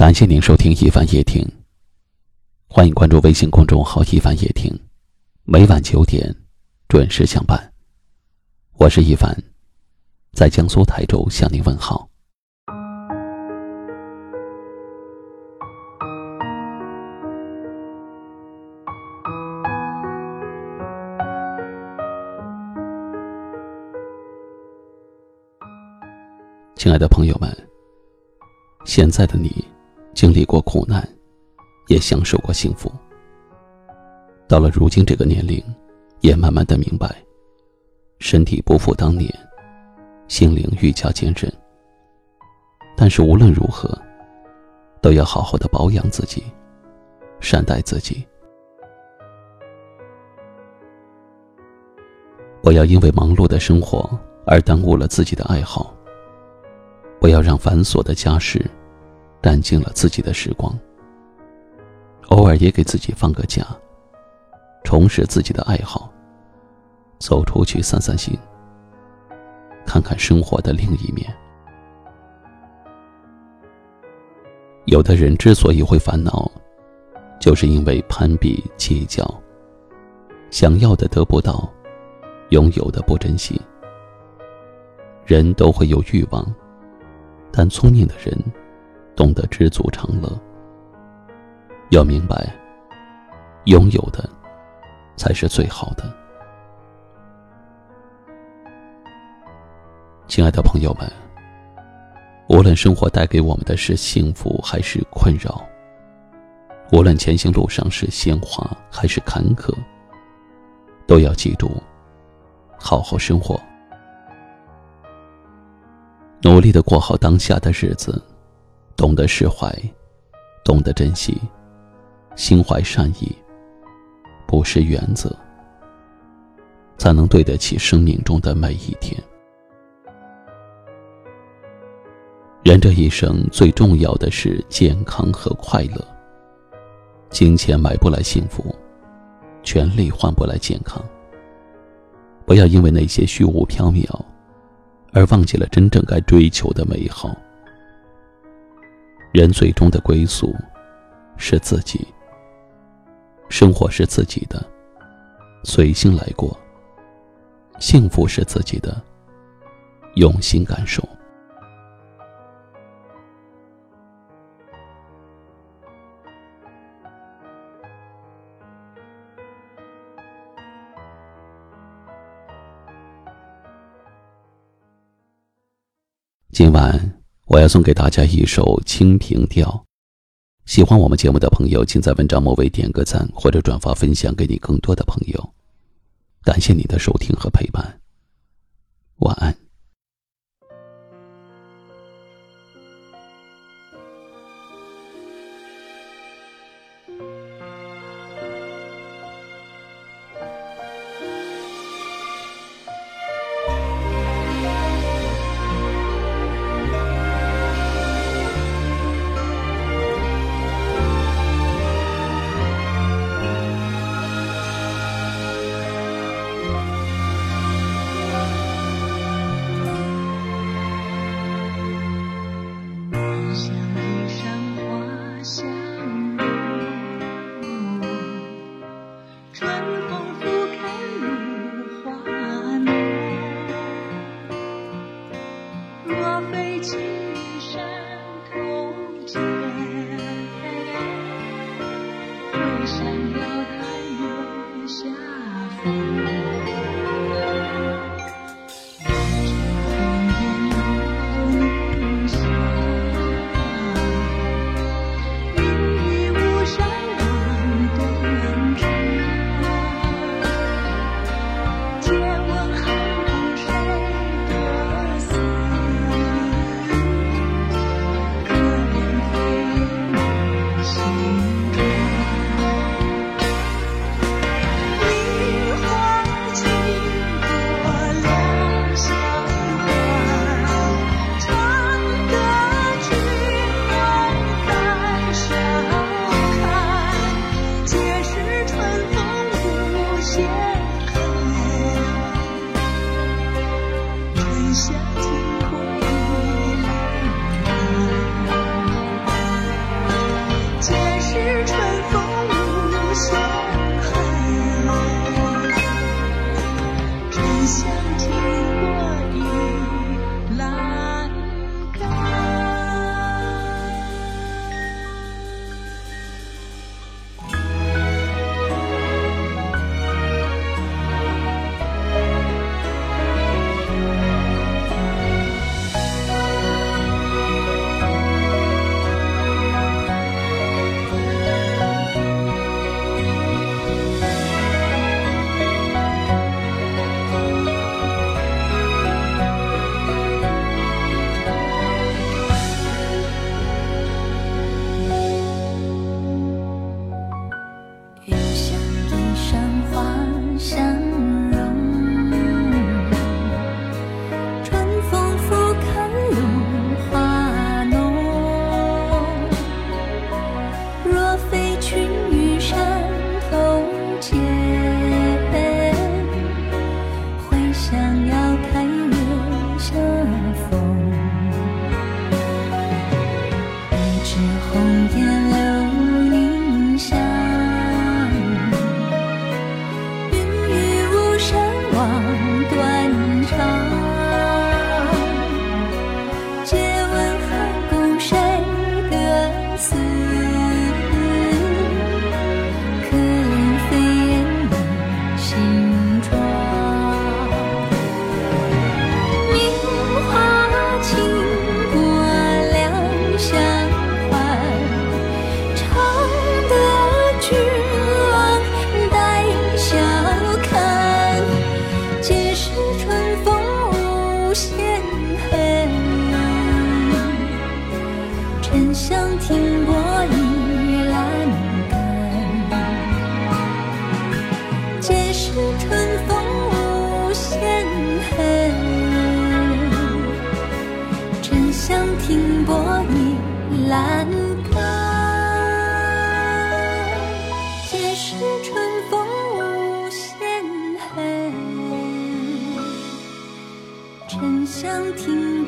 感谢您收听一凡夜听，欢迎关注微信公众号“一凡夜听”，每晚九点准时相伴。我是一凡，在江苏台州向您问好。亲爱的朋友们，现在的你。经历过苦难，也享受过幸福。到了如今这个年龄，也慢慢的明白，身体不复当年，心灵愈加坚韧。但是无论如何，都要好好的保养自己，善待自己。不要因为忙碌的生活而耽误了自己的爱好。不要让繁琐的家事。淡尽了自己的时光，偶尔也给自己放个假，重拾自己的爱好，走出去散散心，看看生活的另一面。有的人之所以会烦恼，就是因为攀比计较，想要的得不到，拥有的不珍惜。人都会有欲望，但聪明的人。懂得知足常乐，要明白，拥有的才是最好的。亲爱的朋友们，无论生活带给我们的是幸福还是困扰，无论前行路上是鲜花还是坎坷，都要记住，好好生活，努力的过好当下的日子。懂得释怀，懂得珍惜，心怀善意，不失原则，才能对得起生命中的每一天。人这一生最重要的是健康和快乐。金钱买不来幸福，权力换不来健康。不要因为那些虚无缥缈，而忘记了真正该追求的美好。人最终的归宿是自己，生活是自己的，随心来过。幸福是自己的，用心感受。今晚。我要送给大家一首《清平调》，喜欢我们节目的朋友，请在文章末尾点个赞或者转发分享给你更多的朋友。感谢你的收听和陪伴，春风无限恨。沉香亭